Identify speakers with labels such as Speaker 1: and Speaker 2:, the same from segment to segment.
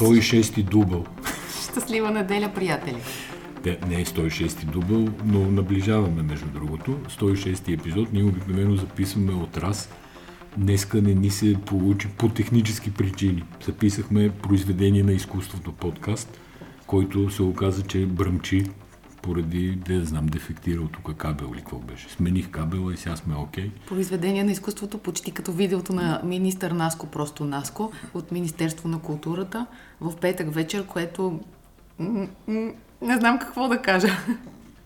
Speaker 1: 106-ти дубъл.
Speaker 2: Щастлива неделя, приятели!
Speaker 1: Те, не е 106-ти дубъл, но наближаваме между другото. 106-ти епизод. Ние обикновено записваме от раз. Днеска не ни се получи по технически причини. Записахме произведение на изкуството подкаст, който се оказа, че бръмчи поради, да знам, дефектирал тук кабел или какво беше. Смених кабела и сега сме окей. Okay.
Speaker 2: Произведение на изкуството, почти като видеото на министър Наско, просто Наско, от Министерство на културата, в петък вечер, което не знам какво да кажа.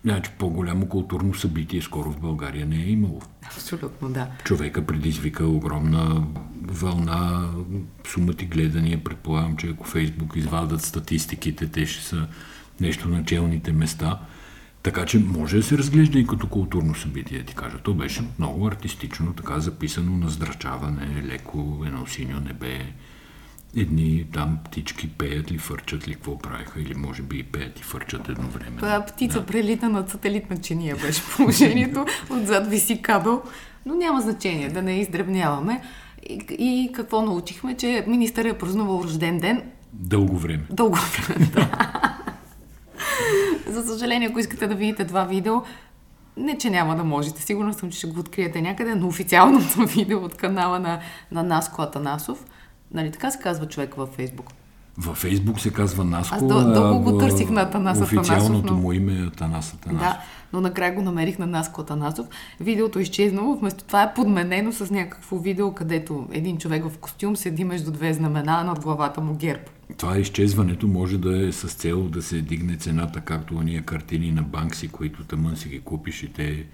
Speaker 1: Значи по-голямо културно събитие скоро в България не е имало.
Speaker 2: Абсолютно, да.
Speaker 1: Човека предизвика огромна вълна, сумати гледания. Предполагам, че ако Фейсбук извадат статистиките, те ще са нещо на челните места. Така че може да се разглежда и като културно събитие, ти кажа. То беше много артистично, така записано на здрачаване, леко, едно синьо небе, едни там птички пеят ли, фърчат ли, какво правиха, или може би и пеят и фърчат едновременно.
Speaker 2: Това птица да. прелита над сателитна чиния беше положението, отзад виси кабел, но няма значение, да не издребняваме. И, и какво научихме, че министър е празнувал рожден ден.
Speaker 1: Дълго време.
Speaker 2: Дълго време, да. За съжаление, ако искате да видите това видео, не, че няма да можете. Сигурно съм, че ще го откриете някъде, но официалното видео от канала на, на Наско Атанасов, нали така се казва човек във Фейсбук?
Speaker 1: Във Фейсбук се казва Наско.
Speaker 2: Аз дълго го търсих на Атанас
Speaker 1: Официалното
Speaker 2: но...
Speaker 1: му име е Атанас Атанасов.
Speaker 2: Да, но накрая го намерих на Наско Атанасов. Видеото е изчезнало, вместо това е подменено с някакво видео, където един човек в костюм седи между две знамена над главата му герб
Speaker 1: това изчезването може да е с цел да се дигне цената, както ония картини на Банкси, които тъмън си ги купиш и те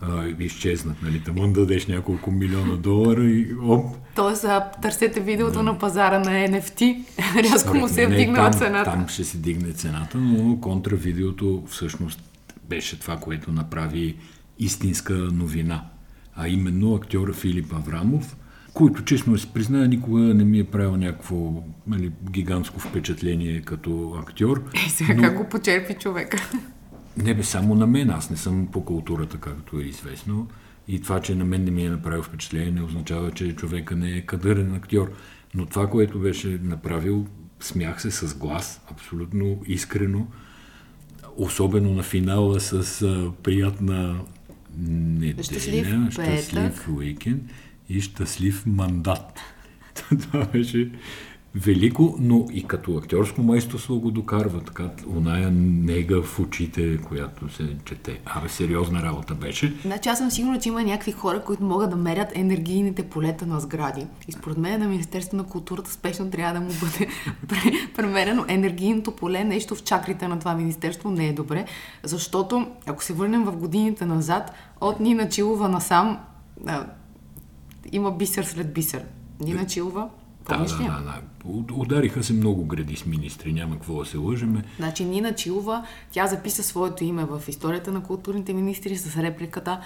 Speaker 1: а, изчезнат. Нали? Тъмън дадеш няколко милиона долара и оп.
Speaker 2: Тоест, а, търсете видеото да. на пазара на NFT, рязко му се е вдигнала цената.
Speaker 1: Там ще се дигне цената, но контравидеото всъщност беше това, което направи истинска новина. А именно актьора Филип Аврамов – който, честно се призная, никога не ми е правил някакво нали, гигантско впечатление като актьор.
Speaker 2: Е, сега но... как го почерпи човека?
Speaker 1: Не бе само на мен, аз не съм по културата, както е известно. И това, че на мен не ми е направил впечатление, не означава, че човека не е кадърен актьор. Но това, което беше направил, смях се с глас, абсолютно искрено. Особено на финала с а, приятна неделя, щастлив, щастлив уикенд и щастлив мандат. Това беше велико, но и като актьорско майсторство го докарва, така, оная нега в очите, която се чете. Абе, сериозна работа беше.
Speaker 2: Значи аз съм сигурна, че има някакви хора, които могат да мерят енергийните полета на сгради. И според мен на Министерство на културата спешно трябва да му бъде премерено енергийното поле, нещо в чакрите на това министерство не е добре, защото ако се върнем в годините назад, от Нина Чилова насам, има бисер след бисер. Нина Чилова, помниш
Speaker 1: да, да, да, да. Удариха се много гради с министри, няма какво да се лъжеме.
Speaker 2: Значи Нина Чилова, тя записа своето име в историята на културните министри с репликата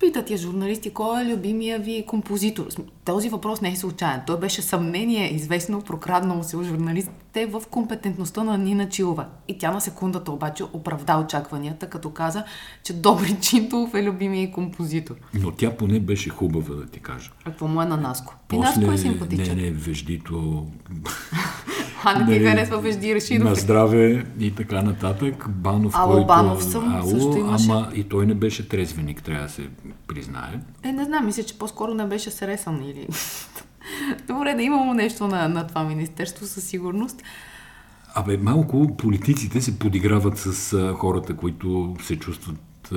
Speaker 2: Питат я журналисти, кой е любимия ви композитор? Този въпрос не е случайен. Той беше съмнение, известно, прокраднало се от журналистите в компетентността на Нина Чилова. И тя на секундата обаче оправда очакванията, като каза, че Добри Чинтов е любимия композитор.
Speaker 1: Но тя поне беше хубава, да ти кажа.
Speaker 2: Какво му е на Наско?
Speaker 1: После, и Наско е симпатичен. Не, не, веждито...
Speaker 2: А не ти нали, харесва Вежди Рашидов.
Speaker 1: На здраве и така нататък. Банов,
Speaker 2: Ало,
Speaker 1: който...
Speaker 2: Банов съм,
Speaker 1: Ало,
Speaker 2: също имаше.
Speaker 1: Ама и той не беше трезвеник, трябва да се признае.
Speaker 2: Е, не знам, мисля, че по-скоро не беше сресан или... Добре, да имало нещо на, на това министерство със сигурност.
Speaker 1: Абе, малко политиците се подиграват с а, хората, които се чувстват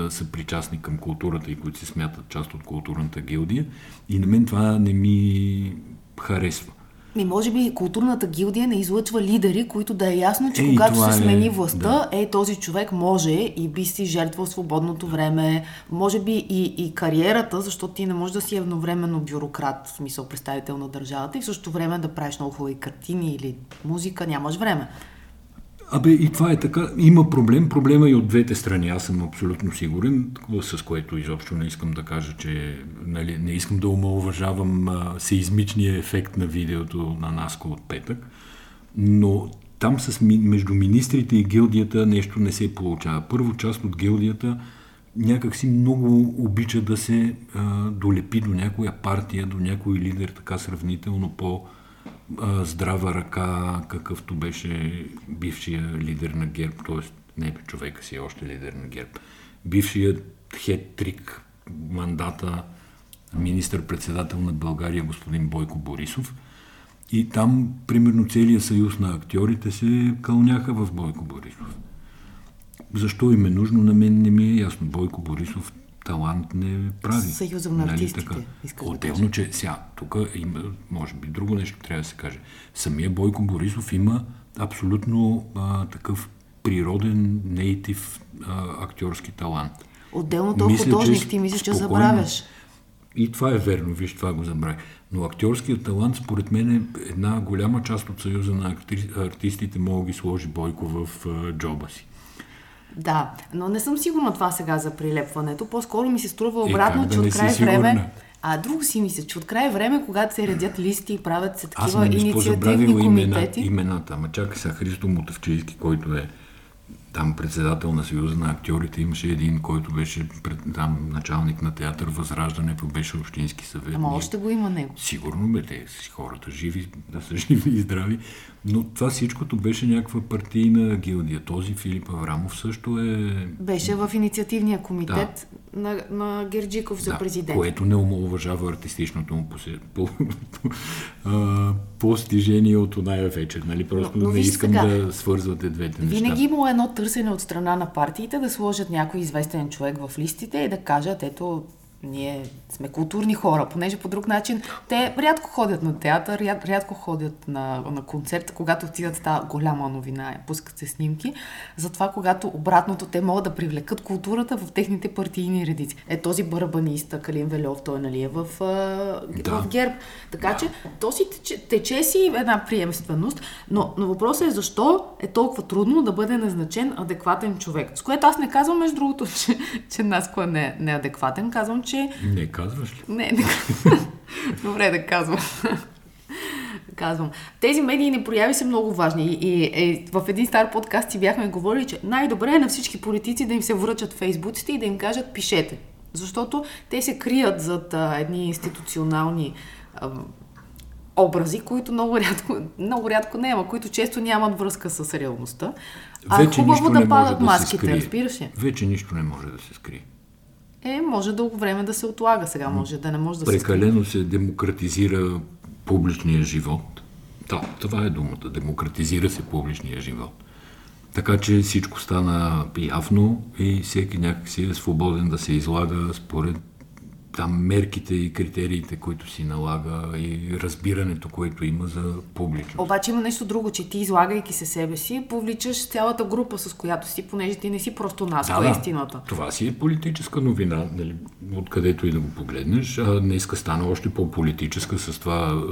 Speaker 1: са причастни към културата и които се смятат част от културната гилдия. И на мен това не ми харесва.
Speaker 2: Ми, може би културната гилдия не излъчва лидери, които да е ясно, че е, когато се смени е, властта, да. е, този човек може и би си жертвал свободното време, може би и, и кариерата, защото ти не можеш да си едновременно бюрократ, в смисъл представител на държавата и в същото време да правиш много хубави картини или музика, нямаш време.
Speaker 1: Абе, и това е така. Има проблем. Проблема и от двете страни. Аз съм абсолютно сигурен, с което изобщо не искам да кажа, че нали, не искам да омалуважавам сеизмичния ефект на видеото на Наско от петък, но там с, между министрите и гилдията нещо не се получава. Първо част от гилдията някакси много обича да се а, долепи до някоя партия, до някой лидер, така сравнително по- здрава ръка, какъвто беше бившия лидер на ГЕРБ, т.е. не човека си е още лидер на ГЕРБ. Бившият хет-трик мандата министър-председател на България господин Бойко Борисов. И там, примерно, целият съюз на актьорите се кълняха в Бойко Борисов. Защо им е нужно, на мен не ми е ясно. Бойко Борисов талант не прави.
Speaker 2: Съюза на артистите. Нали
Speaker 1: Отделно, да че сега, тук има, може би, друго нещо трябва да се каже. Самия Бойко Борисов има абсолютно а, такъв природен, нейтив а, актьорски талант.
Speaker 2: Отделно то художник, ти мислиш, че забравяш.
Speaker 1: И това е верно, виж, това го забравя. Но актьорският талант, според мен, е една голяма част от съюза на артистите мога ги сложи Бойко в а, джоба си.
Speaker 2: Да, но не съм сигурна това сега за прилепването. По-скоро ми се струва обратно, е, че да от край време... А друго си мисля, че от край време, когато се редят листи и правят се такива инициативни комитети...
Speaker 1: Имена, имената, ама чакай сега Христо Мотавчийски, който е там председател на Съюза на актьорите имаше един, който беше пред, там началник на театър Възраждане, беше общински съвет.
Speaker 2: Ама още го има него.
Speaker 1: Сигурно бе, те хората живи, да са живи и здрави. Но това всичкото беше някаква партийна гилдия. Този Филип Аврамов също е...
Speaker 2: Беше в инициативния комитет да. на, на Герджиков за да, президент.
Speaker 1: Което не омалуважава артистичното му по, по, постижение от оная вечер. Нали? Просто но, но не искам сега, да свързвате двете
Speaker 2: неща. Винаги има едно търсене от страна на партиите да сложат някой известен човек в листите и да кажат, ето, ние сме културни хора, понеже по друг начин те рядко ходят на театър, ряд, рядко ходят на, на концерт, когато отидат става голяма новина, пускат се снимки. Затова, когато обратното те могат да привлекат културата в техните партийни редици. Е, този барабаниста Калин Велев, той нали е в, да. в ГЕРБ. Така да. че то си тече, тече си една приемственост, но, но въпросът е защо е толкова трудно да бъде назначен адекватен човек. С което аз не казвам, между другото, че, че Наско е не, неадекватен, казвам, че...
Speaker 1: Не казваш ли?
Speaker 2: Не, не Добре да казвам. казвам. Тези медийни прояви са много важни. И, и в един стар подкаст си бяхме говорили, че най-добре е на всички политици да им се връчат фейсбуците и да им кажат пишете. Защото те се крият зад а, едни институционални а, образи, които много рядко, много рядко не, ама които често нямат връзка с реалността. А Вече хубаво да падат маските, разбираш ли?
Speaker 1: Вече нищо не може да се скрие.
Speaker 2: Е, може дълго време да се отлага сега, може да не може да
Speaker 1: се... Прекалено се демократизира публичния живот. Да, това е думата. Демократизира се публичния живот. Така че всичко стана явно и всеки някакси е свободен да се излага според там мерките и критериите, които си налага и разбирането, което има за публично.
Speaker 2: Обаче има нещо друго, че ти излагайки се себе си, повличаш цялата група, с която си, понеже ти не си просто нас, да, е истината.
Speaker 1: Това си е политическа новина, нали, откъдето и да го погледнеш. А днеска стана още по-политическа с това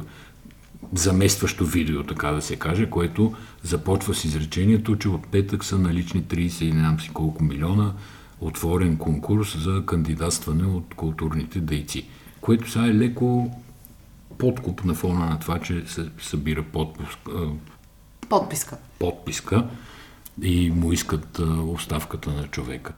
Speaker 1: заместващо видео, така да се каже, което започва с изречението, че от петък са налични 30 и не знам си колко милиона отворен конкурс за кандидатстване от културните дейци, което сега е леко подкуп на фона на това, че се събира подпуск,
Speaker 2: подписка.
Speaker 1: подписка и му искат оставката на човека.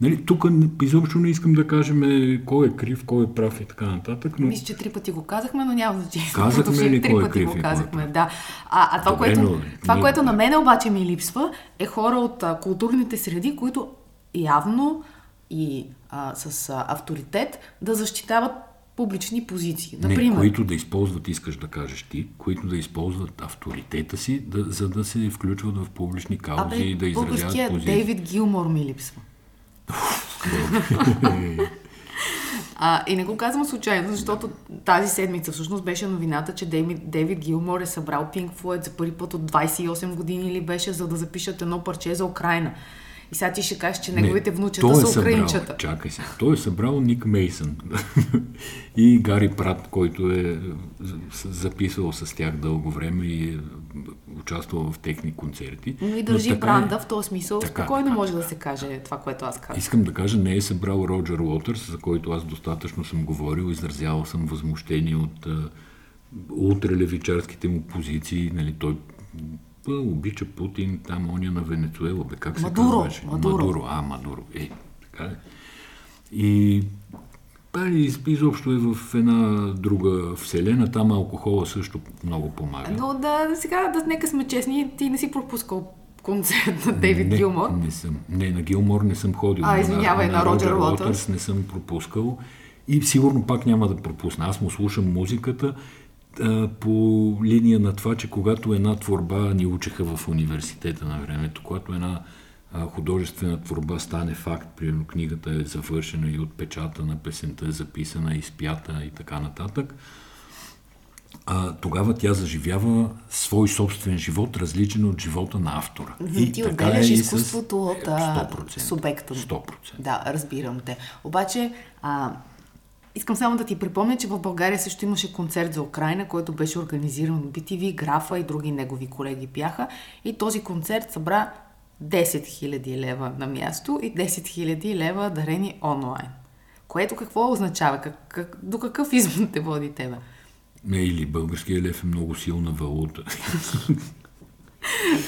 Speaker 1: Нали, тук изобщо не искам да кажем кой е крив, кой е прав и така нататък.
Speaker 2: Но... Мисля, че три пъти го казахме, но няма значение.
Speaker 1: Казахме ли
Speaker 2: три
Speaker 1: кой
Speaker 2: е
Speaker 1: крив
Speaker 2: го казахме, да. А, а това, Добре, което, но... това което на мен обаче ми липсва, е хора от а, културните среди, които явно и а, с а, авторитет да защитават публични позиции.
Speaker 1: Например, не, които да използват, искаш да кажеш ти, които да използват авторитета си, да, за да се включват в публични каузи и да изразяват позиции.
Speaker 2: Дейвид Гилмор ми липсва. А, и не го казвам случайно, защото тази седмица всъщност беше новината, че Дейвид, Дейвид Гилмор е събрал Pink Floyd за първи път от 28 години или беше, за да запишат едно парче за Украина. И сега ти ще кажеш, че неговите внучета е са украинчета.
Speaker 1: Чакай се. Той е събрал Ник Мейсън и Гари Прат, който е записвал с тях дълго време и е участвал в техни концерти.
Speaker 2: Но и държи Но бранда е... в този смисъл. Така, Спокойно така, може така. да се каже това, което аз казвам.
Speaker 1: Искам да кажа, не е събрал Роджер Уотърс, за който аз достатъчно съм говорил, изразявал съм възмущение от ултралевичарските му позиции. Нали, той обича Путин, там оня на Венецуела, бе, как се
Speaker 2: Мадуро,
Speaker 1: казваше? Мадуро. Мадуро, а, Мадуро, е, така е. И Да, изобщо е в една друга вселена. Там алкохола също много помага.
Speaker 2: Но да, сега, да, нека сме честни, ти не си пропускал концерт на Дейвид
Speaker 1: не,
Speaker 2: Гилмор.
Speaker 1: Не съм. Не, на Гилмор не съм ходил.
Speaker 2: А, извинявай, на, на, на Роджер Уотърс
Speaker 1: не съм пропускал. И сигурно пак няма да пропусна. Аз му слушам музиката по линия на това, че когато една творба ни учеха в университета на времето, когато една художествена творба стане факт, примерно книгата е завършена и отпечатана, песента е записана, изпята и така нататък, а, тогава тя заживява свой собствен живот, различен от живота на автора.
Speaker 2: И ти отделяш
Speaker 1: е
Speaker 2: изкуството от а, субекта.
Speaker 1: 100%.
Speaker 2: Да, разбирам те. Обаче, а, искам само да ти припомня, че в България също имаше концерт за Украина, който беше организиран от BTV, Графа и други негови колеги бяха. И този концерт събра 10 000 лева на място и 10 000 лева дарени онлайн. Което какво означава? Как, как, до какъв извод те води тебе?
Speaker 1: Не, или българския лев е много силна валута.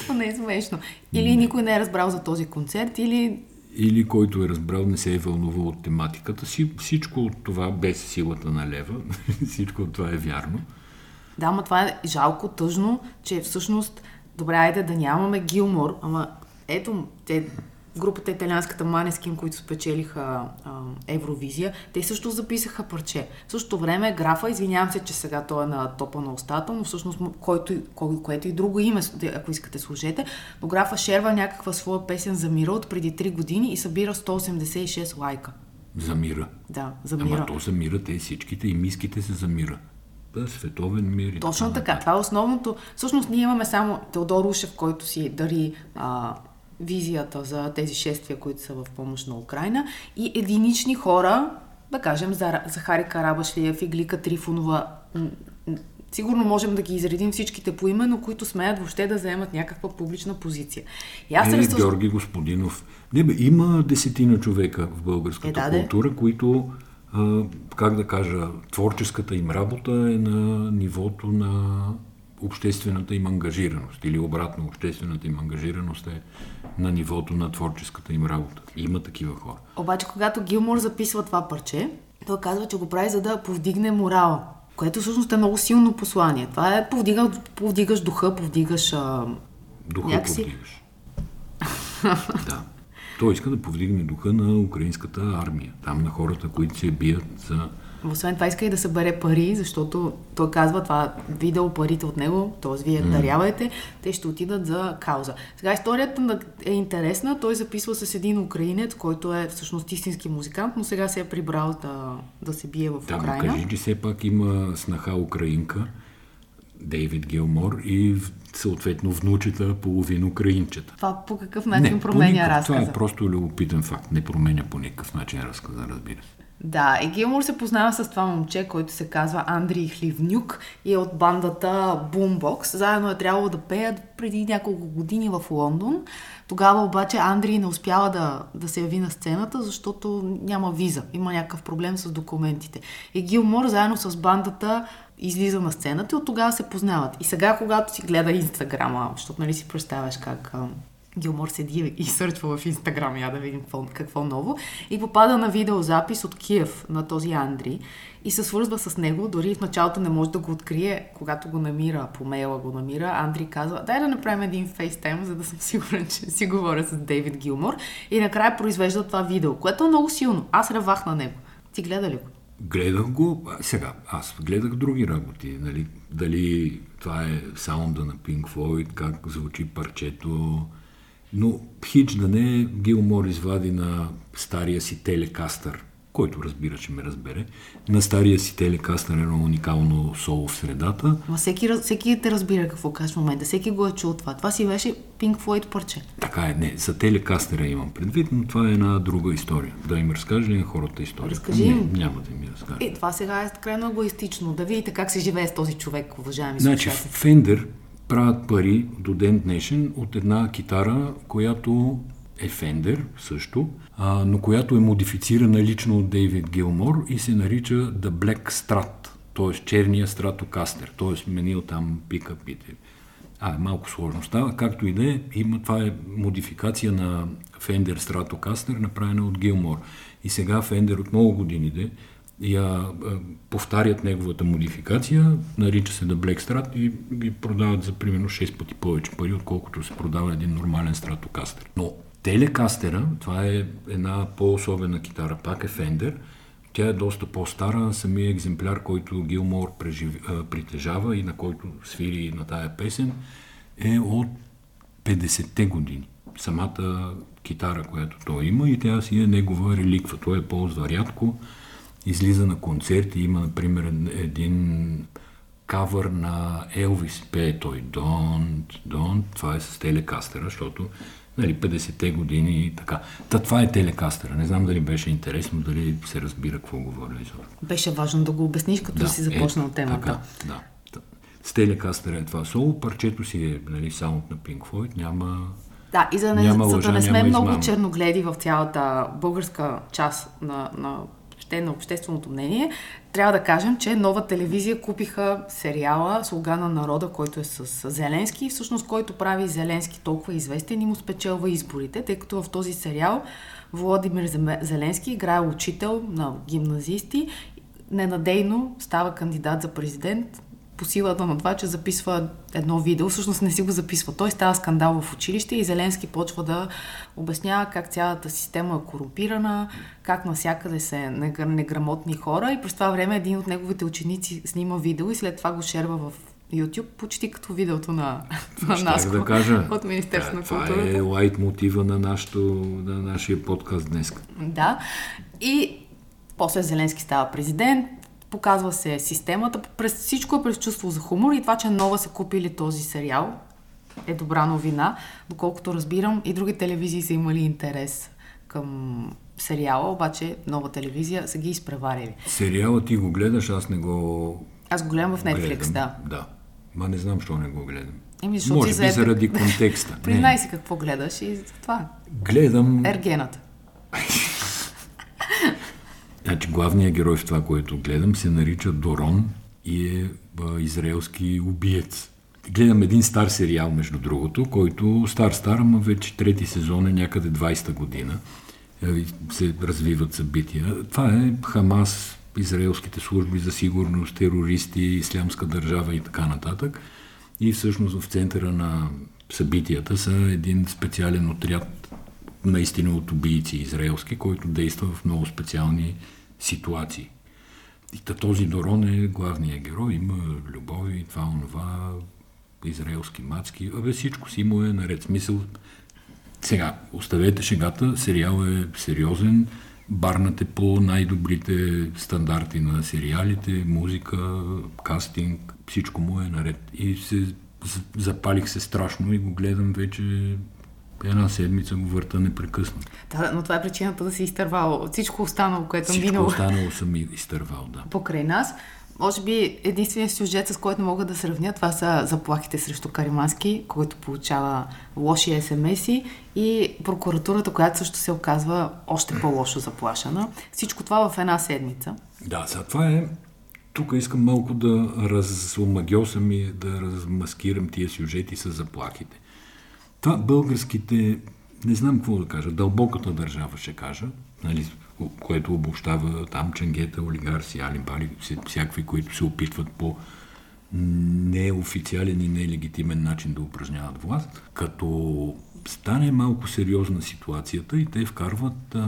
Speaker 2: Това не е смешно. Или никой не е разбрал за този концерт, или...
Speaker 1: Или който е разбрал, не се е вълнувал от тематиката си. Всичко от това, без силата на лева, всичко от това е вярно.
Speaker 2: Да, но това е жалко, тъжно, че всъщност, добре, айде да нямаме Гилмор, ама ето, те групата италианската Манескин, които спечелиха а, Евровизия, те също записаха парче. В същото време графа, извинявам се, че сега той е на топа на устата, но всъщност който, кой, което и друго име, ако искате служете, но графа шерва някаква своя песен за мира от преди 3 години и събира 186 лайка.
Speaker 1: За мира?
Speaker 2: Да, за мира.
Speaker 1: Ама то за мира, те всичките и миските се за мира. Световен мир.
Speaker 2: Точно така. Това е основното. Всъщност ние имаме само Теодор Ушев, който си дари а, визията за тези шествия, които са в помощ на Украина и единични хора, да кажем Захари Карабашлиев, Иглика Трифонова, сигурно можем да ги изредим всичките по име, но които смеят въобще да заемат някаква публична позиция.
Speaker 1: И аз е, разсъж... Георги Господинов. Не бе, има десетина човека в българската е, да, култура, които, а, как да кажа, творческата им работа е на нивото на обществената им ангажираност или обратно, обществената им ангажираност е на нивото на творческата им работа. Има такива хора.
Speaker 2: Обаче, когато Гилмор записва това парче, той казва, че го прави за да повдигне морала, което всъщност е много силно послание. Това е повдига, повдигаш духа, повдигаш... А...
Speaker 1: Духа някакси... повдигаш. да. Той иска да повдигне духа на украинската армия. Там на хората, които се бият за
Speaker 2: освен това иска и да събере пари, защото той казва това видео парите от него, т.е. вие mm. дарявайте, те ще отидат за кауза. Сега историята е интересна. Той записва с един украинец, който е всъщност истински музикант, но сега се е прибрал да, да се бие в
Speaker 1: да,
Speaker 2: Украина.
Speaker 1: Да, кажи, че все пак има снаха украинка, Дейвид Гилмор и съответно внучета половин украинчета.
Speaker 2: Това по какъв начин не, променя разказа?
Speaker 1: Това е просто любопитен факт. Не променя по никакъв начин разказа, разбира се.
Speaker 2: Да, и Гилмор се познава с това момче, който се казва Андрей Хливнюк и е от бандата Boombox. Заедно е трябвало да пеят преди няколко години в Лондон. Тогава обаче Андрей не успява да, да се яви на сцената, защото няма виза. Има някакъв проблем с документите. И Гилмор заедно с бандата излиза на сцената и от тогава се познават. И сега, когато си гледа Инстаграма, защото нали си представяш как Гилмор седи и сърчва в Инстаграм, я да видим какво, какво ново, и попада на видеозапис от Киев на този Андри и се свързва с него, дори в началото не може да го открие, когато го намира, по мейла го намира, Андри казва, дай да направим един фейстайм, за да съм сигурен, че си говоря с Дейвид Гилмор и накрая произвежда това видео, което е много силно. Аз ревах на него. Ти гледа ли го?
Speaker 1: Гледах го, сега, аз гледах други работи, нали, дали това е саунда на Pink Floyd, как звучи парчето, но хич да не, Гилмор извади на стария си телекастър, който разбира, че ме разбере, на стария си телекастър едно уникално соло в средата.
Speaker 2: Но всеки, всеки те разбира какво кажеш в момента, всеки го е чул това. Това си беше Pink Floyd парче.
Speaker 1: Така е, не, за телекастера имам предвид, но това е една друга история. Да им разкажа ли на хората история?
Speaker 2: Разкажи им.
Speaker 1: Не, няма да ми разкажа.
Speaker 2: Е, това сега е крайно егоистично. Да видите как се живее с този човек, уважаеми
Speaker 1: Значи, Фендер правят пари до ден днешен от една китара, която е Fender също, а, но която е модифицирана лично от Дейвид Гилмор и се нарича The Black Strat, т.е. черния стратокастер, т.е. менил там пикапите. А, малко сложно става, както и да е, има, това е модификация на Fender Stratocaster, направена от Гилмор. И сега Fender от много години де я повтарят неговата модификация, нарича се да Black Strat и ги продават за примерно 6 пъти повече пари, отколкото се продава един нормален стратокастер. Но телекастера, това е една по-особена китара, пак е Fender, тя е доста по-стара, самия екземпляр, който Гилмор прежив... притежава и на който свири на тая песен, е от 50-те години. Самата китара, която той има и тя си е негова реликва. Той е ползва рядко, излиза на концерти, има, например, един кавър на Елвис, пее той Don't, Don't, това е с телекастера, защото нали, 50-те години и така. Та това е телекастера. Не знам дали беше интересно, дали се разбира какво говоря.
Speaker 2: Беше важно да го обясниш, като да, си започнал е, темата.
Speaker 1: Така, да. С телекастера е това соло, парчето си е нали, саунд на Pink Floyd, няма
Speaker 2: да, и за, не, няма за да не сме много черногледи в цялата българска част на, на, ще на общественото мнение, трябва да кажем, че нова телевизия купиха сериала Слуга на народа, който е с Зеленски и всъщност който прави Зеленски толкова известен и му спечелва изборите, тъй като в този сериал Владимир Зеленски играе учител на гимназисти, ненадейно става кандидат за президент, по силата на това, че записва едно видео, всъщност не си го записва. Той става скандал в училище и Зеленски почва да обяснява как цялата система е корумпирана, как насякъде са неграмотни хора и през това време един от неговите ученици снима видео и след това го шерва в YouTube, почти като видеото на, на нас
Speaker 1: да кажа,
Speaker 2: от Министерство
Speaker 1: на
Speaker 2: културата.
Speaker 1: Това е лайт мотива на, нашото, на нашия подкаст днес.
Speaker 2: Да. И после Зеленски става президент, Показва се системата, през всичко е през чувство за хумор и това, че нова са купили този сериал е добра новина. Доколкото разбирам, и други телевизии са имали интерес към сериала, обаче нова телевизия са ги изпреварили.
Speaker 1: Сериала ти го гледаш, аз не го
Speaker 2: Аз го гледам в Netflix, гледам. да.
Speaker 1: Да. Ма не знам, защо не го гледам.
Speaker 2: Еми,
Speaker 1: Може би заед... заради контекста.
Speaker 2: Признай си какво гледаш и това.
Speaker 1: Гледам...
Speaker 2: Ергената.
Speaker 1: Значи главният герой в това, което гледам, се нарича Дорон и е а, израелски убиец. Гледам един стар сериал, между другото, който стар-стар, ама вече трети сезон е някъде 20-та година. Е, се развиват събития. Това е Хамас, израелските служби за сигурност, терористи, ислямска държава и така нататък. И всъщност в центъра на събитията са един специален отряд наистина от убийци израелски, който действа в много специални ситуации. И този Дорон е главният герой, има любови, това, онова, израелски мацки, абе всичко си му е наред. Смисъл, сега, оставете шегата, сериал е сериозен, барнате по най-добрите стандарти на сериалите, музика, кастинг, всичко му е наред. И се запалих се страшно и го гледам вече една седмица го върта непрекъснато.
Speaker 2: Да, но това е причината да си изтървал всичко останало, което
Speaker 1: Всичко
Speaker 2: минало.
Speaker 1: останало съм изтървал, да.
Speaker 2: Покрай нас. Може би единственият сюжет, с който мога да сравня, това са заплахите срещу Каримански, който получава лоши СМС-и и прокуратурата, която също се оказва още по-лошо заплашена. Всичко това в една седмица.
Speaker 1: Да, за това е тук искам малко да разомагиосам и да размаскирам тия сюжети с заплахите. Това българските, не знам какво да кажа, дълбоката държава ще кажа, нали, което обобщава там ченгета, олигарси, алибали, всякакви, които се опитват по неофициален и нелегитимен начин да упражняват власт, като стане малко сериозна ситуацията и те вкарват а,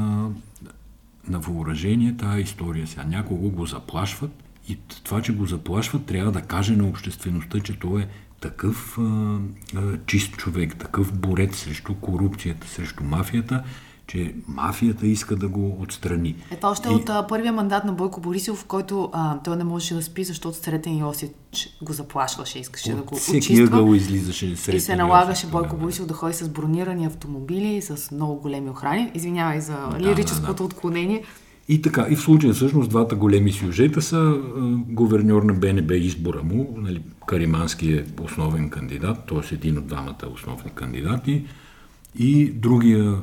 Speaker 1: на въоръжение тази история сега. Някого го заплашват и това, че го заплашват, трябва да каже на обществеността, че то е такъв а, а, чист човек, такъв борец срещу корупцията, срещу мафията, че мафията иска да го отстрани.
Speaker 2: Ето още и... от а, първия мандат на Бойко Борисов, в който а, той не можеше да спи, защото Сретен Йосич го заплашваше, искаше от да го всеки очиства.
Speaker 1: ъгъл излизаше Сретен
Speaker 2: И се налагаше Йосиф, Бойко да, Борисов да ходи с бронирани автомобили, с много големи охрани. Извинявай за да, лирическото да, да. отклонение.
Speaker 1: И така, и в случая всъщност двата големи сюжета са говерньор на БНБ избора му, нали, Каримански е основен кандидат, т.е. един от двамата основни кандидати, и другия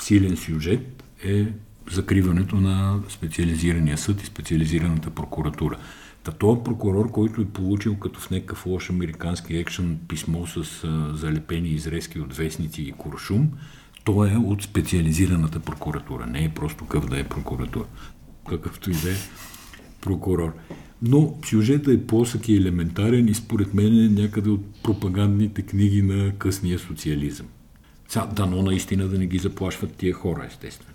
Speaker 1: силен сюжет е закриването на специализирания съд и специализираната прокуратура. Та този прокурор, който е получил като в някакъв лош американски екшен писмо с а, залепени изрезки от вестници и куршум, той е от специализираната прокуратура. Не е просто къв да е прокуратура. Какъвто и да е. прокурор. Но сюжетът е плосък и елементарен и според мен е някъде от пропагандните книги на късния социализъм. Сега, дано наистина да не ги заплашват тия хора, естествено.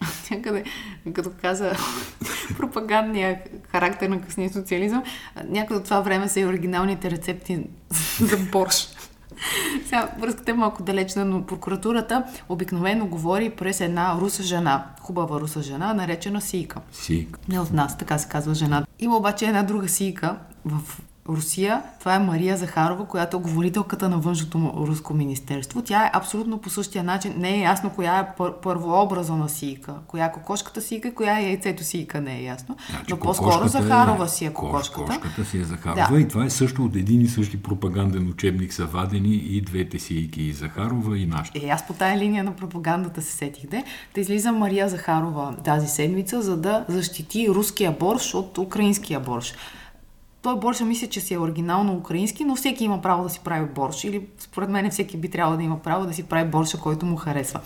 Speaker 2: Някъде, като каза пропагандния характер на късния социализъм, някъде от това време са и оригиналните рецепти за борщ. Сега връзката е малко далечна, но прокуратурата обикновено говори през една руса жена, хубава руса жена, наречена Сийка.
Speaker 1: Сийка.
Speaker 2: Не от нас, така се казва жена. Има обаче една друга Сийка в Русия. Това е Мария Захарова, която е говорителката на външното руско министерство. Тя е абсолютно по същия начин. Не е ясно коя е пър- първообраза на сийка. Коя е кокошката сийка, коя е яйцето сийка, не е ясно.
Speaker 1: Значи,
Speaker 2: Но по-скоро Захарова си е
Speaker 1: кош-
Speaker 2: кокошката.
Speaker 1: Кокошката си е Захарова
Speaker 2: Да.
Speaker 1: и това е също от един и същи пропаганден учебник са вадени и двете сийки, и Захарова и нашата.
Speaker 2: Е, аз по тая линия на пропагандата се сетих, де, да излиза Мария Захарова тази седмица, за да защити руския борщ от украинския борщ. Той борщ мисля, че си е оригинално украински, но всеки има право да си прави борщ. Или според мен всеки би трябвало да има право да си прави борща, който му харесва.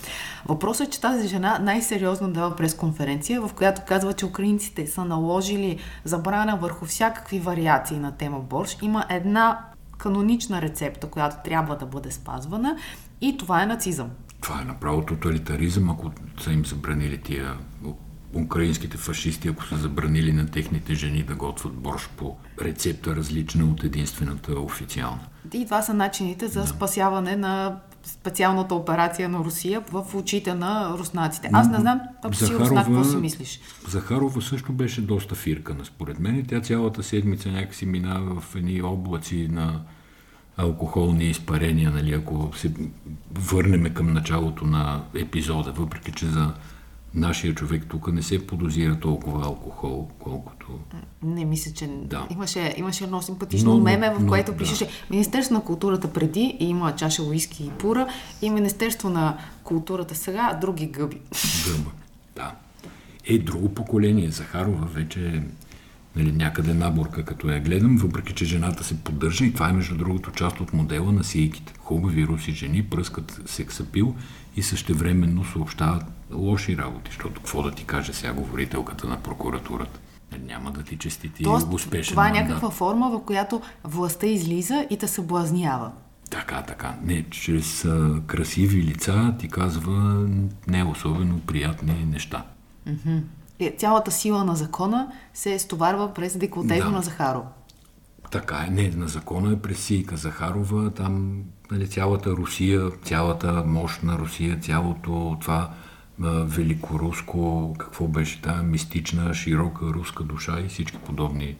Speaker 2: Въпросът е, че тази жена най-сериозно дава пресконференция, в която казва, че украинците са наложили забрана върху всякакви вариации на тема борщ. Има една канонична рецепта, която трябва да бъде спазвана и това е нацизъм.
Speaker 1: Това е направо тоталитаризъм, ако са им забранили тия украинските фашисти, ако са забранили на техните жени да готвят борщ по рецепта различна от единствената официална.
Speaker 2: И това са начините за спасяване на специалната операция на Русия в очите на руснаците. Аз не знам, ако си руснак, какво си мислиш?
Speaker 1: Захарова също беше доста фиркана, според мен. Тя цялата седмица някакси минава в едни облаци на алкохолни изпарения, нали, ако се върнем към началото на епизода, въпреки че за нашия човек тук не се подозира толкова алкохол, колкото...
Speaker 2: Не мисля, че
Speaker 1: Да.
Speaker 2: имаше, имаше едно симпатично
Speaker 1: Но- но-
Speaker 2: меме, в
Speaker 1: но-
Speaker 2: което
Speaker 1: да.
Speaker 2: пишеше Министерство на културата преди има чаша уиски и пура и Министерство на културата сега други гъби.
Speaker 1: Гъба. Да. Е, друго поколение. Захарова вече е нали, някъде наборка, като я гледам, въпреки че жената се поддържа и това е между другото част от модела на сейките. Хубави руси жени пръскат сексапил и същевременно съобщават лоши работи, защото какво да ти каже сега говорителката на прокуратурата? Няма да ти честити
Speaker 2: Тоест,
Speaker 1: успешен
Speaker 2: това е
Speaker 1: мандат.
Speaker 2: някаква форма, в която властта излиза и те съблазнява.
Speaker 1: Така, така. Не, чрез а, красиви лица ти казва не особено приятни неща.
Speaker 2: И цялата сила на закона се стоварва през деколтето
Speaker 1: Да.
Speaker 2: на Захарова.
Speaker 1: Така е, не, на закона е през Сийка Захарова, там нали, цялата Русия, цялата мощ на Русия, цялото това великоруско, какво беше тази мистична, широка руска душа и всички подобни.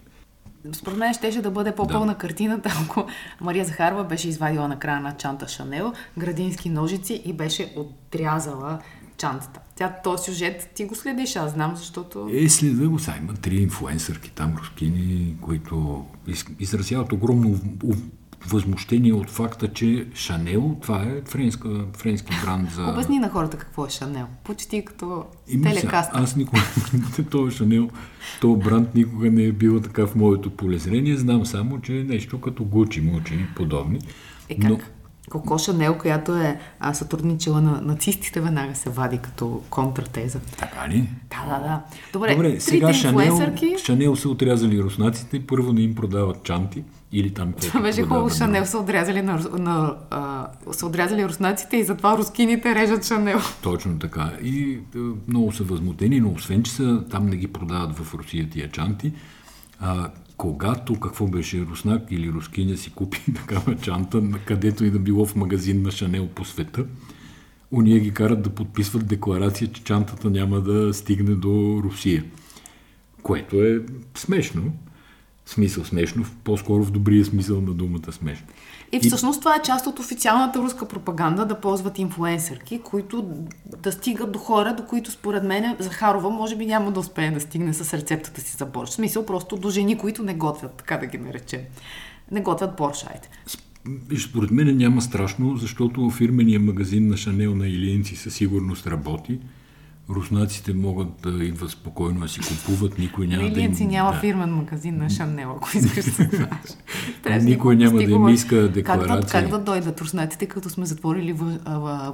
Speaker 2: Според мен щеше да бъде по-пълна картината, ако Мария Захарова беше извадила на края на чанта Шанел градински ножици и беше отрязала чантата. Тя този сюжет ти го следиш, аз знам, защото...
Speaker 1: Е, следа го, сега има три инфлуенсърки там, рускини, които из, изразяват огромно възмущение от факта, че Шанел, това е френска, френски бранд за...
Speaker 2: Обясни на хората какво е Шанел. Почти като телекаст.
Speaker 1: Аз никога, този Шанел, този бранд никога не е бил така в моето полезрение. Знам само, че е нещо като Гучи, Мучи и подобни.
Speaker 2: Е как? Коко Шанел, която е а, сътрудничала на нацистите, веднага се вади като контратеза.
Speaker 1: Така ли?
Speaker 2: Да, да, да. Добре,
Speaker 1: Добре, сега Шанел. Шанел са отрязали руснаците, първо не им продават чанти или там
Speaker 2: Това беше хубаво, Шанел са отрязали, на, на, а, са отрязали руснаците и затова рускините режат Шанел.
Speaker 1: Точно така. И е, много са възмутени, но освен, че са, там не ги продават в Русия тия чанти, а, когато, какво беше, руснак или рускиня си купи такава чанта, където и да било в магазин на Шанел по света, уния ги карат да подписват декларация, че чантата няма да стигне до Русия. Което е смешно. Смисъл смешно, по-скоро в добрия смисъл на думата смешно.
Speaker 2: И всъщност това е част от официалната руска пропаганда да ползват инфлуенсърки, които да стигат до хора, до които според мен Захарова може би няма да успее да стигне с рецептата си за борщ. В смисъл просто до жени, които не готвят, така да ги наречем. Не готвят борщ, айде.
Speaker 1: Според мен няма страшно, защото фирмения магазин на Шанел на Илиенци със сигурност работи. Руснаците могат да идват спокойно да си купуват, никой няма
Speaker 2: да
Speaker 1: им...
Speaker 2: си няма да. фирмен магазин на Шанел, ако искаш да
Speaker 1: знаеш. никой няма да им иска декларация.
Speaker 2: Как да, как да дойдат руснаците, като сме затворили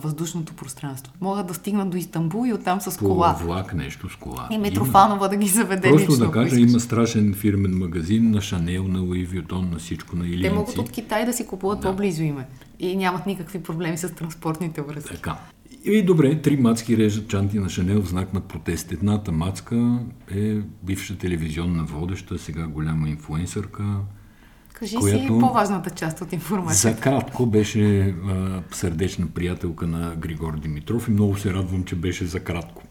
Speaker 2: въздушното пространство? Могат да стигнат до Истанбул и оттам с кола.
Speaker 1: По влак нещо с кола.
Speaker 2: И Митрофанова да ги заведе
Speaker 1: Просто
Speaker 2: лично,
Speaker 1: да кажа, има страшен фирмен магазин на Шанел, на Луи Вютон, на всичко, на Илиенци.
Speaker 2: Те могат от Китай да си купуват да. по-близо име. И нямат никакви проблеми с транспортните връзки.
Speaker 1: Така. И добре, три мацки режат чанти на Шанел в знак на протест. Едната мацка е бивша телевизионна водеща, сега голяма инфуенсърка.
Speaker 2: Кажи която си по-важната част от информацията.
Speaker 1: За кратко беше а, сърдечна приятелка на Григор Димитров и много се радвам, че беше за кратко.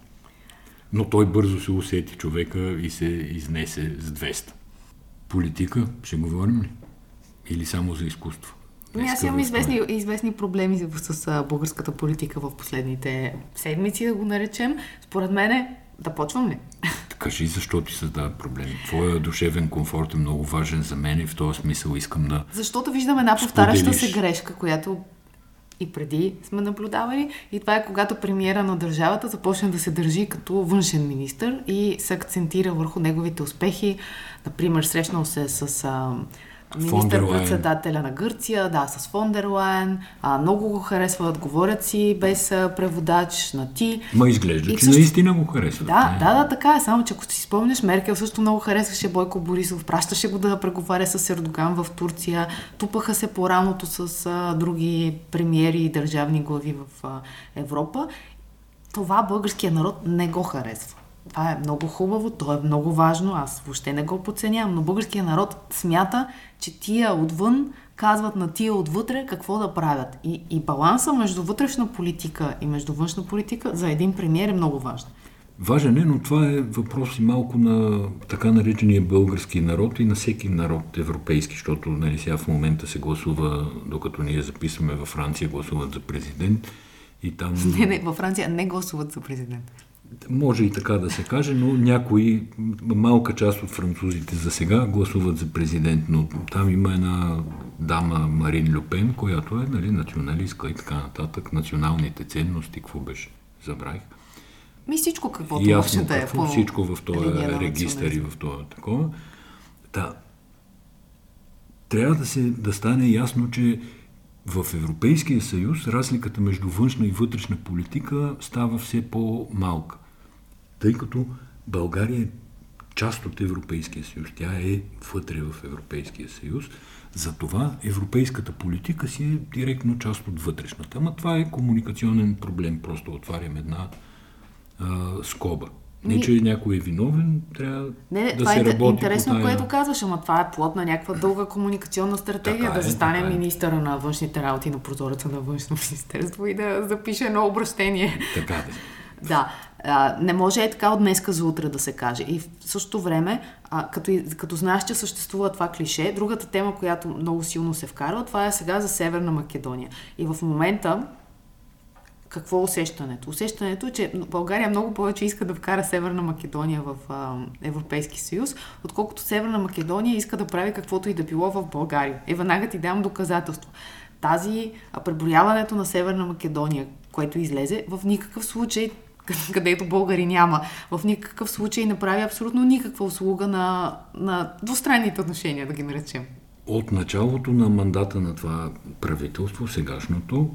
Speaker 1: Но той бързо се усети човека и се изнесе с 200. Политика, ще говорим ли? Или само за изкуство?
Speaker 2: Ами аз имам известни, известни проблеми с, с българската политика в последните седмици, да го наречем. Според мен, да почвам ли?
Speaker 1: Кажи защо ти създава проблеми. Твоя душевен комфорт е много важен за мен и в този смисъл искам да.
Speaker 2: Защото виждам една повтаряща се грешка, която и преди сме наблюдавали. И това е когато премиера на държавата започне да се държи като външен министр и се акцентира върху неговите успехи. Например, срещнал се с а, министър-председателя на Гърция, да, с Фондерлайн. А, много го харесват, говорят си без преводач на ти.
Speaker 1: Ма изглежда, и че също... наистина го харесват.
Speaker 2: Да, да, да, така е. Само, че ако си спомняш, Меркел също много харесваше Бойко Борисов, пращаше го да преговаря с Ердоган в Турция, тупаха се по рамото с а, други премиери и държавни глави в а, Европа. Това българския народ не го харесва. Това е много хубаво, то е много важно, аз въобще не го подценявам, но българския народ смята, че тия отвън казват на тия отвътре какво да правят. И, и баланса между вътрешна политика и между външна политика за един премиер е много важен.
Speaker 1: Важен е, но това е въпрос и малко на така наречения български народ и на всеки народ европейски, защото нали, сега в момента се гласува, докато ние записваме във Франция, гласуват за президент и там...
Speaker 2: Не, не, във Франция не гласуват за президент.
Speaker 1: Може и така да се каже, но някои, малка част от французите за сега гласуват за президент, но там има една дама Марин Люпен, която е нали, националистка и така нататък, националните ценности, какво беше, забравих.
Speaker 2: Ми всичко каквото Ясно, да е
Speaker 1: по всичко в този регистър и в това такова. Да. Трябва да, се, да стане ясно, че в Европейския съюз разликата между външна и вътрешна политика става все по-малка, тъй като България е част от Европейския съюз. Тя е вътре в Европейския съюз. Затова европейската политика си е директно част от вътрешната. Ама това е комуникационен проблем. Просто отварям една а, скоба. Не, че някой е виновен, трябва не, не, да
Speaker 2: това
Speaker 1: се
Speaker 2: е
Speaker 1: работи
Speaker 2: интересно, тая... което казваш, ама това е плод на някаква дълга комуникационна стратегия, така да е, застане е. министъра на външните работи на прозореца на външно министерство и да запише едно обращение.
Speaker 1: Така да.
Speaker 2: Да, а, не може е така от днеска за утре да се каже. И в същото време, а, като, като знаеш, че съществува това клише, другата тема, която много силно се вкарва, това е сега за Северна Македония. И в момента какво е усещането? Усещането е, че България много повече иска да вкара Северна Македония в а, Европейски съюз, отколкото Северна Македония иска да прави каквото и да било в България. И веднага ти дам доказателство. Тази преброяването на Северна Македония, което излезе, в никакъв случай където българи няма, в никакъв случай не прави абсолютно никаква услуга на, на двустранните отношения, да ги наречем.
Speaker 1: От началото на мандата на това правителство, сегашното,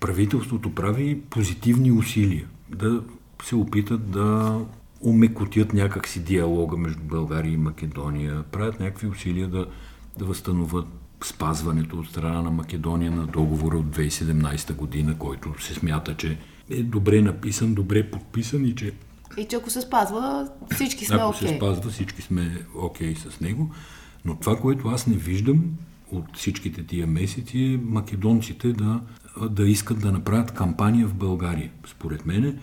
Speaker 1: правителството прави позитивни усилия да се опитат да умекотят някакси диалога между България и Македония, правят някакви усилия да, да възстановят спазването от страна на Македония на договора от 2017 година, който се смята, че е добре написан, добре подписан и че...
Speaker 2: И че ако се спазва, всички сме окей.
Speaker 1: Ако се спазва, всички сме окей okay с него. Но това, което аз не виждам от всичките тия месеци е македонците да да искат да направят кампания в България. Според мен,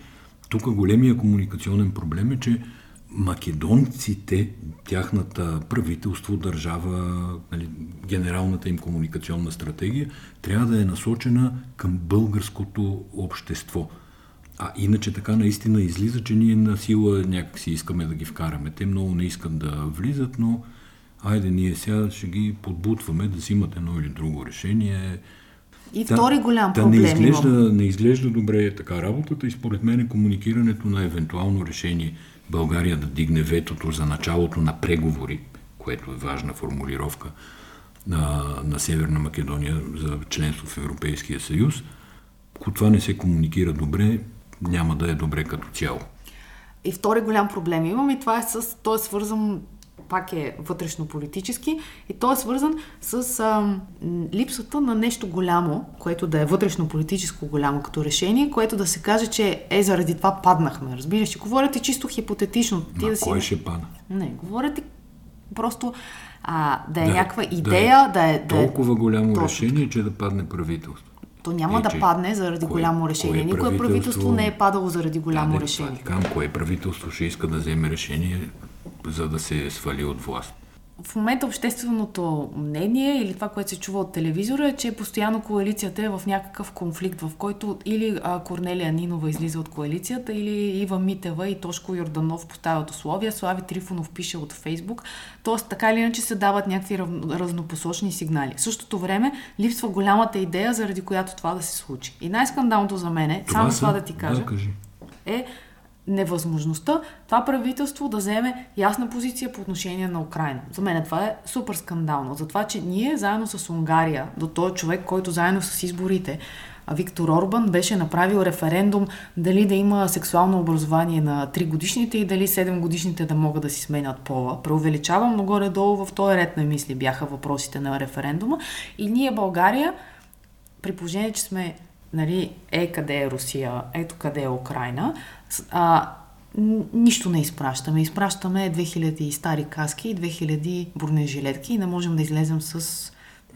Speaker 1: тук големия комуникационен проблем е, че македонците, тяхната правителство, държава, нали, генералната им комуникационна стратегия, трябва да е насочена към българското общество. А иначе така наистина излиза, че ние на сила някакси искаме да ги вкараме. Те много не искат да влизат, но айде ние сега ще ги подбутваме да взимат едно или друго решение,
Speaker 2: И втори голям
Speaker 1: да
Speaker 2: проблем
Speaker 1: не изглежда,
Speaker 2: имам.
Speaker 1: не изглежда добре така работата и според мен е комуникирането на евентуално решение България да дигне ветото за началото на преговори, което е важна формулировка на, на Северна Македония за членство в Европейския съюз. Ако това не се комуникира добре, няма да е добре като цяло.
Speaker 2: И втори голям проблем имам и това е с... Той е свързан пак е вътрешно-политически и той е свързан с а, липсата на нещо голямо, което да е вътрешно-политическо голямо като решение, което да се каже, че е заради това паднахме. Разбираш, че говорите чисто хипотетично.
Speaker 1: Ти Ма да кой си... ще пада?
Speaker 2: Не, говорите просто а, да е да, някаква идея, да е...
Speaker 1: Да е толкова голямо точно. решение, че да падне правителство.
Speaker 2: То няма е, да падне заради кое, голямо решение. Кое Никое правителство не е падало заради голямо да, решение.
Speaker 1: Кам, кое правителство ще иска да вземе решение за да се свали от власт.
Speaker 2: В момента общественото мнение или това, което се чува от телевизора е, че постоянно коалицията е в някакъв конфликт, в който или а, Корнелия Нинова излиза от коалицията, или Ива Митева и Тошко Йорданов поставят условия, Слави Трифонов пише от Фейсбук. Тоест, така или иначе се дават някакви разнопосочни сигнали. В същото време липсва голямата идея, заради която това да се случи. И най-скандалното за мен е, това само са... това да ти кажа,
Speaker 1: да, кажи.
Speaker 2: е невъзможността това правителство да вземе ясна позиция по отношение на Украина. За мен това е супер скандално. За това, че ние заедно с Унгария, до този човек, който заедно с изборите, Виктор Орбан беше направил референдум дали да има сексуално образование на 3 годишните и дали 7 годишните да могат да си сменят пола. Преувеличавам, но горе-долу в този ред на мисли бяха въпросите на референдума. И ние, България, при положение, че сме нали, е къде е Русия, ето къде е Украина, а, нищо не изпращаме. Изпращаме 2000 стари каски и 2000 бронежилетки и не можем да излезем с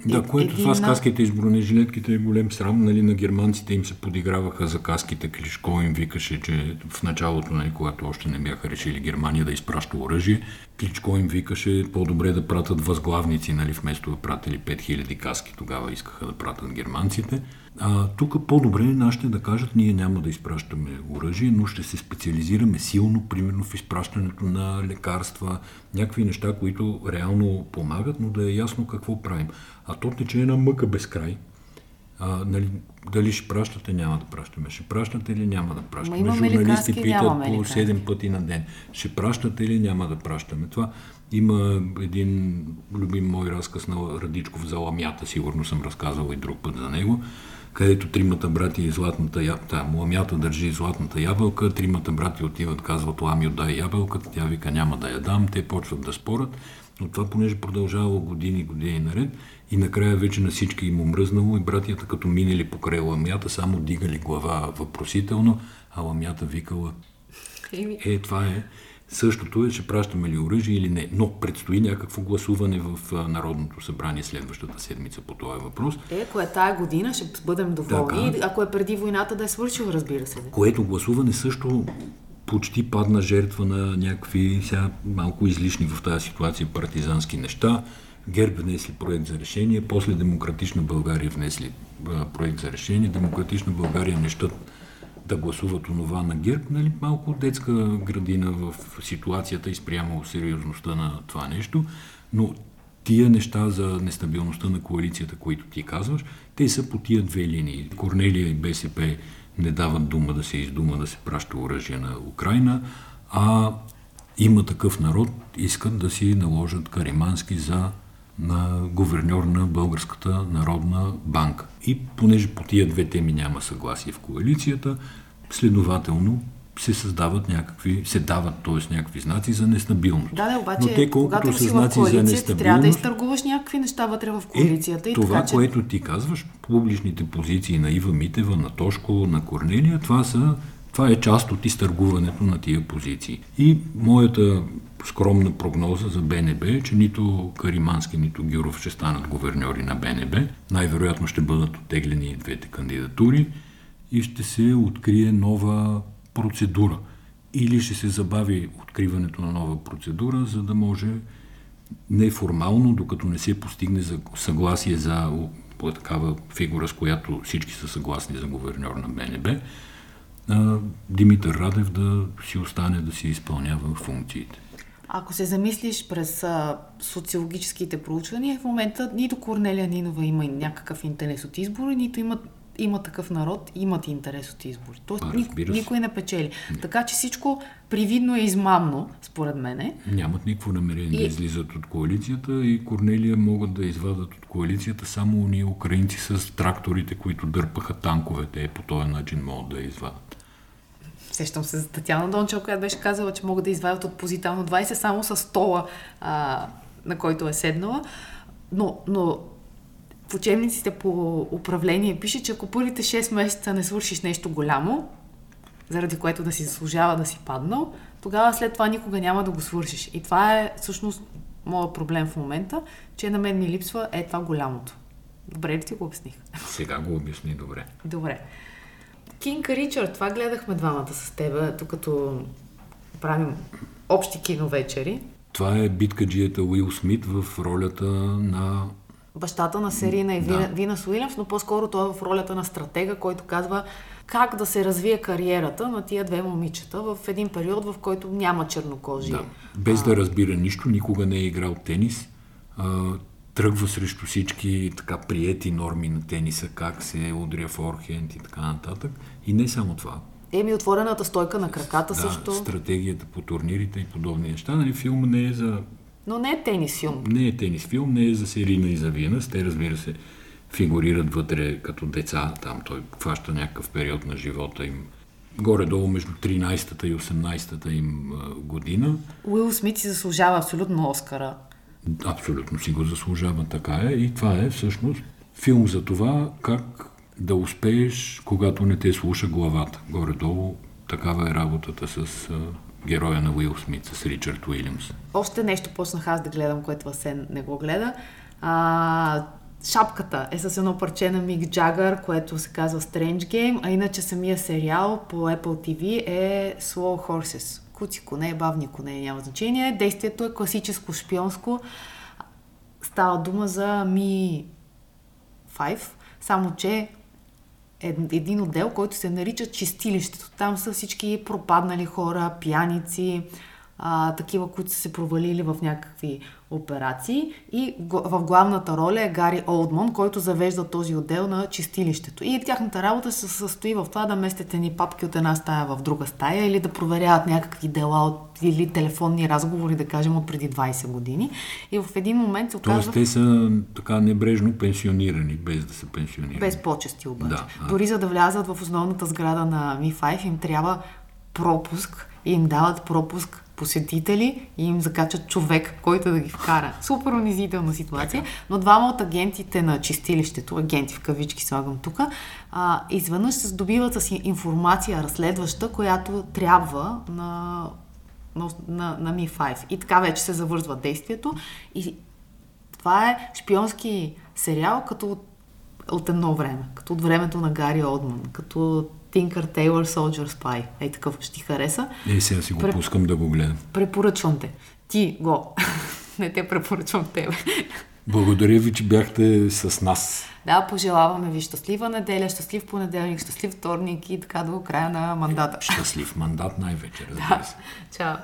Speaker 1: да, което това с каските и с бронежилетките е голем срам. Нали, на германците им се подиграваха за каските. Клишко им викаше, че в началото, нали, когато още не бяха решили Германия да изпраща оръжие, Кличко им викаше по-добре да пратят възглавници, нали, вместо да пратили 5000 каски. Тогава искаха да пратят германците. А, тук по-добре е нашите да кажат, ние няма да изпращаме оръжие, но ще се специализираме силно, примерно в изпращането на лекарства, някакви неща, които реално помагат, но да е ясно какво правим. А то тече една мъка без край. А, нали, дали ще пращате, няма да пращаме. Ще пращате или няма да пращаме.
Speaker 2: Ма
Speaker 1: Журналисти
Speaker 2: питат
Speaker 1: по 7 пъти на ден. Ще пращате или няма да пращаме. Това има един любим мой разказ на Радичков за ламята, сигурно съм разказал и друг път за него, където тримата брати и златната ябълка, ламята държи златната ябълка, тримата брати отиват, казват лами отдай ябълката, тя вика няма да я дам, те почват да спорят, но това понеже продължавало години, години наред и накрая вече на всички им омръзнало и братята като минали покрай ламята, само дигали глава въпросително, а ламята викала е, това е. Същото е, ще пращаме ли оръжие или не. Но предстои някакво гласуване в Народното събрание следващата седмица по този въпрос.
Speaker 2: Е, кое тая година ще бъдем доволни, така, ако е преди войната да е свършил, разбира се.
Speaker 1: Което гласуване също почти падна жертва на някакви сега малко излишни в тази ситуация партизански неща. ГЕРБ внесли проект за решение, после Демократична България внесли проект за решение. Демократична България нещата да гласуват онова на ГЕРБ, нали, малко детска градина в ситуацията и спрямо сериозността на това нещо, но тия неща за нестабилността на коалицията, които ти казваш, те са по тия две линии. Корнелия и БСП не дават дума да се издума да се праща оръжие на Украина, а има такъв народ, искат да си наложат Каримански за на говерньор на Българската народна банка. И понеже по тия две теми няма съгласие в коалицията, следователно се създават някакви, се дават, т.е. някакви знаци за нестабилност.
Speaker 2: Да, да, обаче, Но те, колкото са знаци за нестабилност, трябва да изтъргуваш някакви неща вътре в коалицията.
Speaker 1: Е,
Speaker 2: и
Speaker 1: това,
Speaker 2: така, че...
Speaker 1: което ти казваш, публичните позиции на Ива Митева, на Тошко, на Корнелия, това са това е част от изтъргуването на тия позиции. И моята скромна прогноза за БНБ е, че нито Каримански, нито Гюров ще станат говерньори на БНБ. Най-вероятно ще бъдат оттеглени двете кандидатури и ще се открие нова процедура. Или ще се забави откриването на нова процедура, за да може неформално, докато не се постигне съгласие за такава фигура, с която всички са съгласни за говерньор на БНБ, Димитър Радев да си остане да си изпълнява функциите.
Speaker 2: Ако се замислиш през а, социологическите проучвания, в момента нито Корнелия Нинова има някакъв интерес от избори, нито имат има такъв народ, имат интерес от избори. Тоест,
Speaker 1: А,
Speaker 2: ник, никой не печели. Така че всичко привидно е измамно, според мене.
Speaker 1: Нямат никакво намерение
Speaker 2: И-
Speaker 1: да излизат от коалицията и Корнелия могат да извадат от коалицията само уния украинци с тракторите, които дърпаха танковете. Е, по този начин могат да я извадат.
Speaker 2: Сещам се за Татьяна Дончева, която беше казала, че могат да извадят от позитивно 20 само с стола, а, на който е седнала. Но, но в учебниците по управление пише, че ако първите 6 месеца не свършиш нещо голямо, заради което да си заслужава да си паднал, тогава след това никога няма да го свършиш. И това е всъщност моят проблем в момента, че на мен ми липсва е това голямото. Добре ли ти го обясних?
Speaker 1: Сега го обясни добре.
Speaker 2: Добре. Кинг Ричард, това гледахме двамата с теб, докато правим общи киновечери.
Speaker 1: Това е биткаджията Уил Смит в ролята на...
Speaker 2: Бащата на серийна е
Speaker 1: Да.
Speaker 2: Вина, Винас Уилямс, но по-скоро той е в ролята на стратега, който казва как да се развие кариерата на тия две момичета в един период, в който няма чернокожи.
Speaker 1: Да, без да разбира нищо, никога не е играл тенис. А, тръгва срещу всички така приети норми на тениса, как се удря форхенд и така нататък. И не само това.
Speaker 2: Еми, отворената стойка на краката
Speaker 1: Да,
Speaker 2: също.
Speaker 1: стратегията по турнирите и подобни неща. Нали, филм не е за
Speaker 2: Но не е тенис филм.
Speaker 1: не е тенис филм, не е за Серина и за Винас. Те, разбира се, фигурират вътре като деца. Там той хваща някакъв период на живота им. Горе-долу между 13-та и 18-та им година.
Speaker 2: Уил Смит си заслужава абсолютно Оскара.
Speaker 1: Абсолютно си го заслужава, така е. И това е всъщност филм за това как да успееш, когато не те слуша главата. Горе-долу такава е работата с героя на Уил Смит, с Ричард Уилямс.
Speaker 2: Още нещо почнах аз да гледам, което Асен не го гледа. А, шапката е с едно парче на Мик Джагър, което се казва Strange Game, а иначе самия сериал по Apple TV е Slow Horses. Куци коне, бавни коне, няма значение. Действието е класическо шпионско. Става дума за Ми 5, само че един отдел, който се нарича чистилището. Там са всички пропаднали хора, пияници, а, такива, които са се провалили в някакви операции. И в главната роля е Гари Олдман, който завежда този отдел на чистилището. И тяхната работа се състои в това да местят ни папки от една стая в друга стая или да проверяват някакви дела от, или телефонни разговори, да кажем, от преди 20 години. И в един момент се оказва...
Speaker 1: Тоест те са така небрежно пенсионирани, без да са пенсионирани.
Speaker 2: Без почести обаче.
Speaker 1: Да, а.
Speaker 2: Дори за да влязат в основната сграда на Ми5 им трябва пропуск и им дават пропуск посетители и им закачат човек, който да ги вкара. Супер унизителна ситуация, но двама от агентите на чистилището, агенти в кавички слагам тук, а, изведнъж се здобиват с информация разследваща, която трябва на, на, на, на Ми5. И така вече се завързва действието и това е шпионски сериал като от, от едно време, като от времето на Гари Олдман, като Tinker Tailor Soldier Spy. Ей такъв ще ти хареса.
Speaker 1: Е, сега си го
Speaker 2: Пре-
Speaker 1: пускам да го гледам.
Speaker 2: Препоръчвам те. Ти го. Не те препоръчвам тебе.
Speaker 1: Благодаря ви, че бяхте с нас.
Speaker 2: Да, пожелаваме ви щастлива неделя, щастлив понеделник, щастлив вторник и така до края на мандата.
Speaker 1: Щастлив мандат най-вече, разбира се.
Speaker 2: Чао.